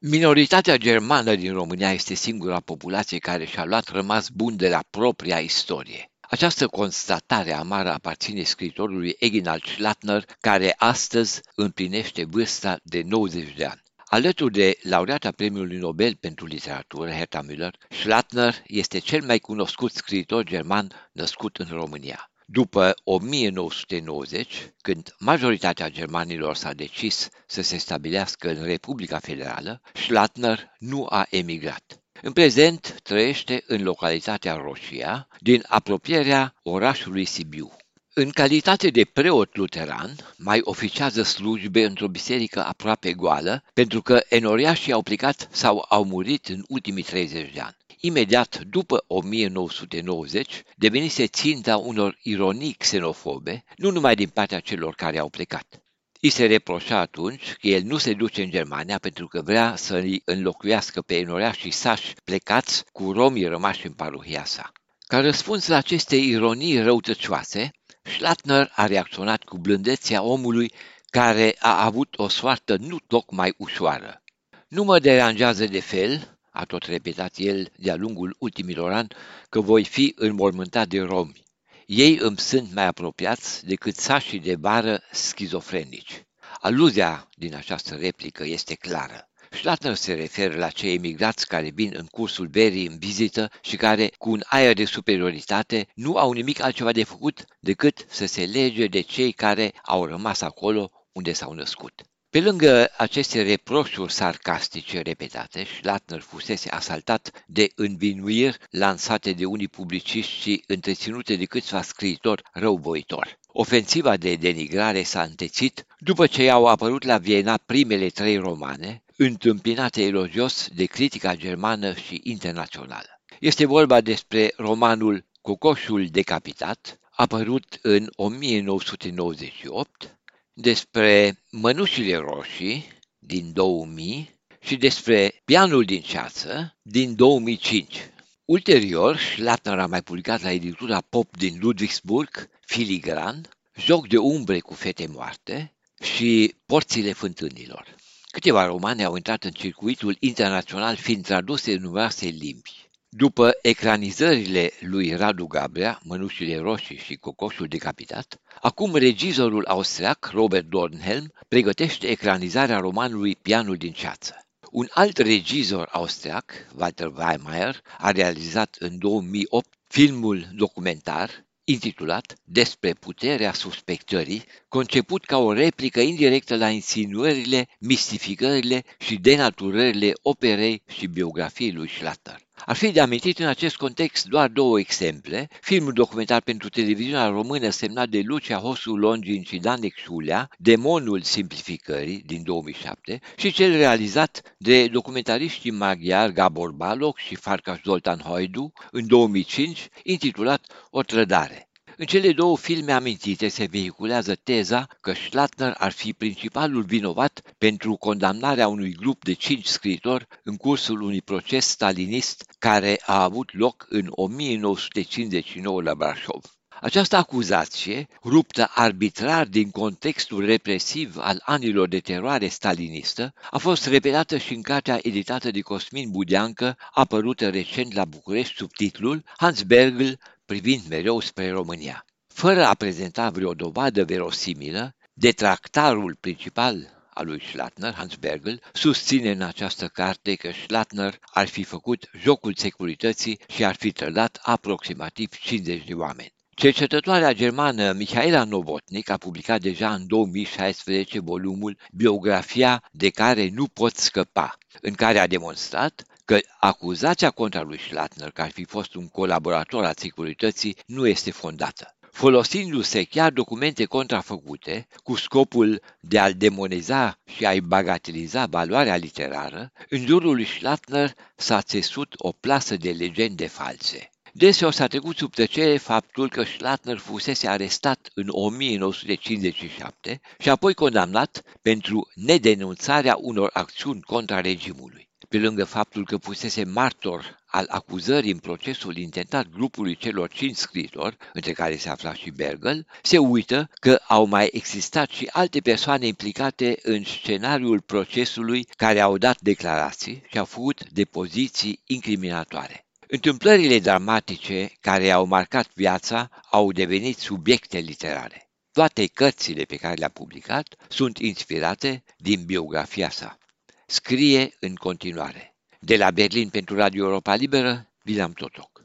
Minoritatea germană din România este singura populație care și-a luat rămas bun de la propria istorie. Această constatare amară aparține scriitorului Eginald Schlatner, care astăzi împlinește vârsta de 90 de ani. Alături de laureata Premiului Nobel pentru literatură, Herta Müller, Schlatner este cel mai cunoscut scriitor german născut în România. După 1990, când majoritatea germanilor s-a decis să se stabilească în Republica Federală, Schlatner nu a emigrat. În prezent trăiește în localitatea Roșia, din apropierea orașului Sibiu. În calitate de preot luteran, mai oficiază slujbe într-o biserică aproape goală, pentru că enoriașii au plecat sau au murit în ultimii 30 de ani. Imediat după 1990, devenise ținta unor ironii xenofobe, nu numai din partea celor care au plecat. I se reproșa atunci că el nu se duce în Germania pentru că vrea să-i înlocuiască pe enoriașii sași plecați cu romii rămași în parohia sa. Ca răspuns la aceste ironii răutăcioase, Schlatner a reacționat cu blândețea omului care a avut o soartă nu tocmai ușoară. Nu mă deranjează de fel, a tot repetat el de-a lungul ultimilor ani, că voi fi înmormântat de romi. Ei îmi sunt mai apropiați decât sașii de vară schizofrenici. Aluzia din această replică este clară. Schlatner se referă la cei emigrați care vin în cursul verii în vizită și care, cu un aer de superioritate, nu au nimic altceva de făcut decât să se lege de cei care au rămas acolo unde s-au născut. Pe lângă aceste reproșuri sarcastice repetate, Schlatner fusese asaltat de învinuiri lansate de unii publiciști și întreținute de câțiva scriitori răuvoitori. Ofensiva de denigrare s-a întețit după ce au apărut la Viena primele trei romane, întâmpinate elogios de critica germană și internațională. Este vorba despre romanul Cocoșul decapitat, apărut în 1998, despre mănușile roșii din 2000 și despre pianul din ceață din 2005. Ulterior, Schlatner a mai publicat la editura Pop din Ludwigsburg, Filigran, Joc de umbre cu fete moarte și Porțile fântânilor. Câteva romane au intrat în circuitul internațional fiind traduse în numeroase limbi. După ecranizările lui Radu Gabrea, Mănușile roșii și Cocoșul decapitat, acum regizorul austriac Robert Dornhelm pregătește ecranizarea romanului Pianul din ceață. Un alt regizor austriac, Walter Weimeyer, a realizat în 2008 filmul documentar intitulat Despre puterea suspectării, conceput ca o replică indirectă la insinuările, mistificările și denaturările operei și biografiei lui Schlatter. Ar fi de amintit în acest context doar două exemple, filmul documentar pentru televiziunea română semnat de Lucia Hosu Longin și Dan Exulea, Demonul simplificării din 2007 și cel realizat de documentariștii maghiari Gabor Balog și Farkas Zoltan Hoidu în 2005, intitulat O trădare. În cele două filme amintite se vehiculează teza că Schlatner ar fi principalul vinovat pentru condamnarea unui grup de cinci scriitori în cursul unui proces stalinist care a avut loc în 1959 la Brașov. Această acuzație, ruptă arbitrar din contextul represiv al anilor de teroare stalinistă, a fost repetată și în cartea editată de Cosmin Budeancă, apărută recent la București sub titlul Hans Bergel, privind mereu spre România. Fără a prezenta vreo dovadă verosimilă, detractarul principal al lui Schlatner, Hans Bergel, susține în această carte că Schlatner ar fi făcut jocul securității și ar fi trădat aproximativ 50 de oameni. Cercetătoarea germană Michaela Novotnik a publicat deja în 2016 volumul Biografia de care nu pot scăpa, în care a demonstrat că acuzația contra lui Schlatner că ar fi fost un colaborator al securității nu este fondată folosindu-se chiar documente contrafăcute cu scopul de a-l demoniza și a-i bagateliza valoarea literară, în jurul lui Schlatner s-a țesut o plasă de legende false. Deseori s-a trecut sub tăcere faptul că Schlatner fusese arestat în 1957 și apoi condamnat pentru nedenunțarea unor acțiuni contra regimului. Pe lângă faptul că fusese martor al acuzării în procesul intentat grupului celor cinci scritori, între care se afla și Bergel, se uită că au mai existat și alte persoane implicate în scenariul procesului care au dat declarații și au făcut depoziții incriminatoare. Întâmplările dramatice care au marcat viața au devenit subiecte literare. Toate cărțile pe care le-a publicat sunt inspirate din biografia sa. Scrie în continuare. De la Berlin pentru Radio Europa Liberă, Vilam Totoc.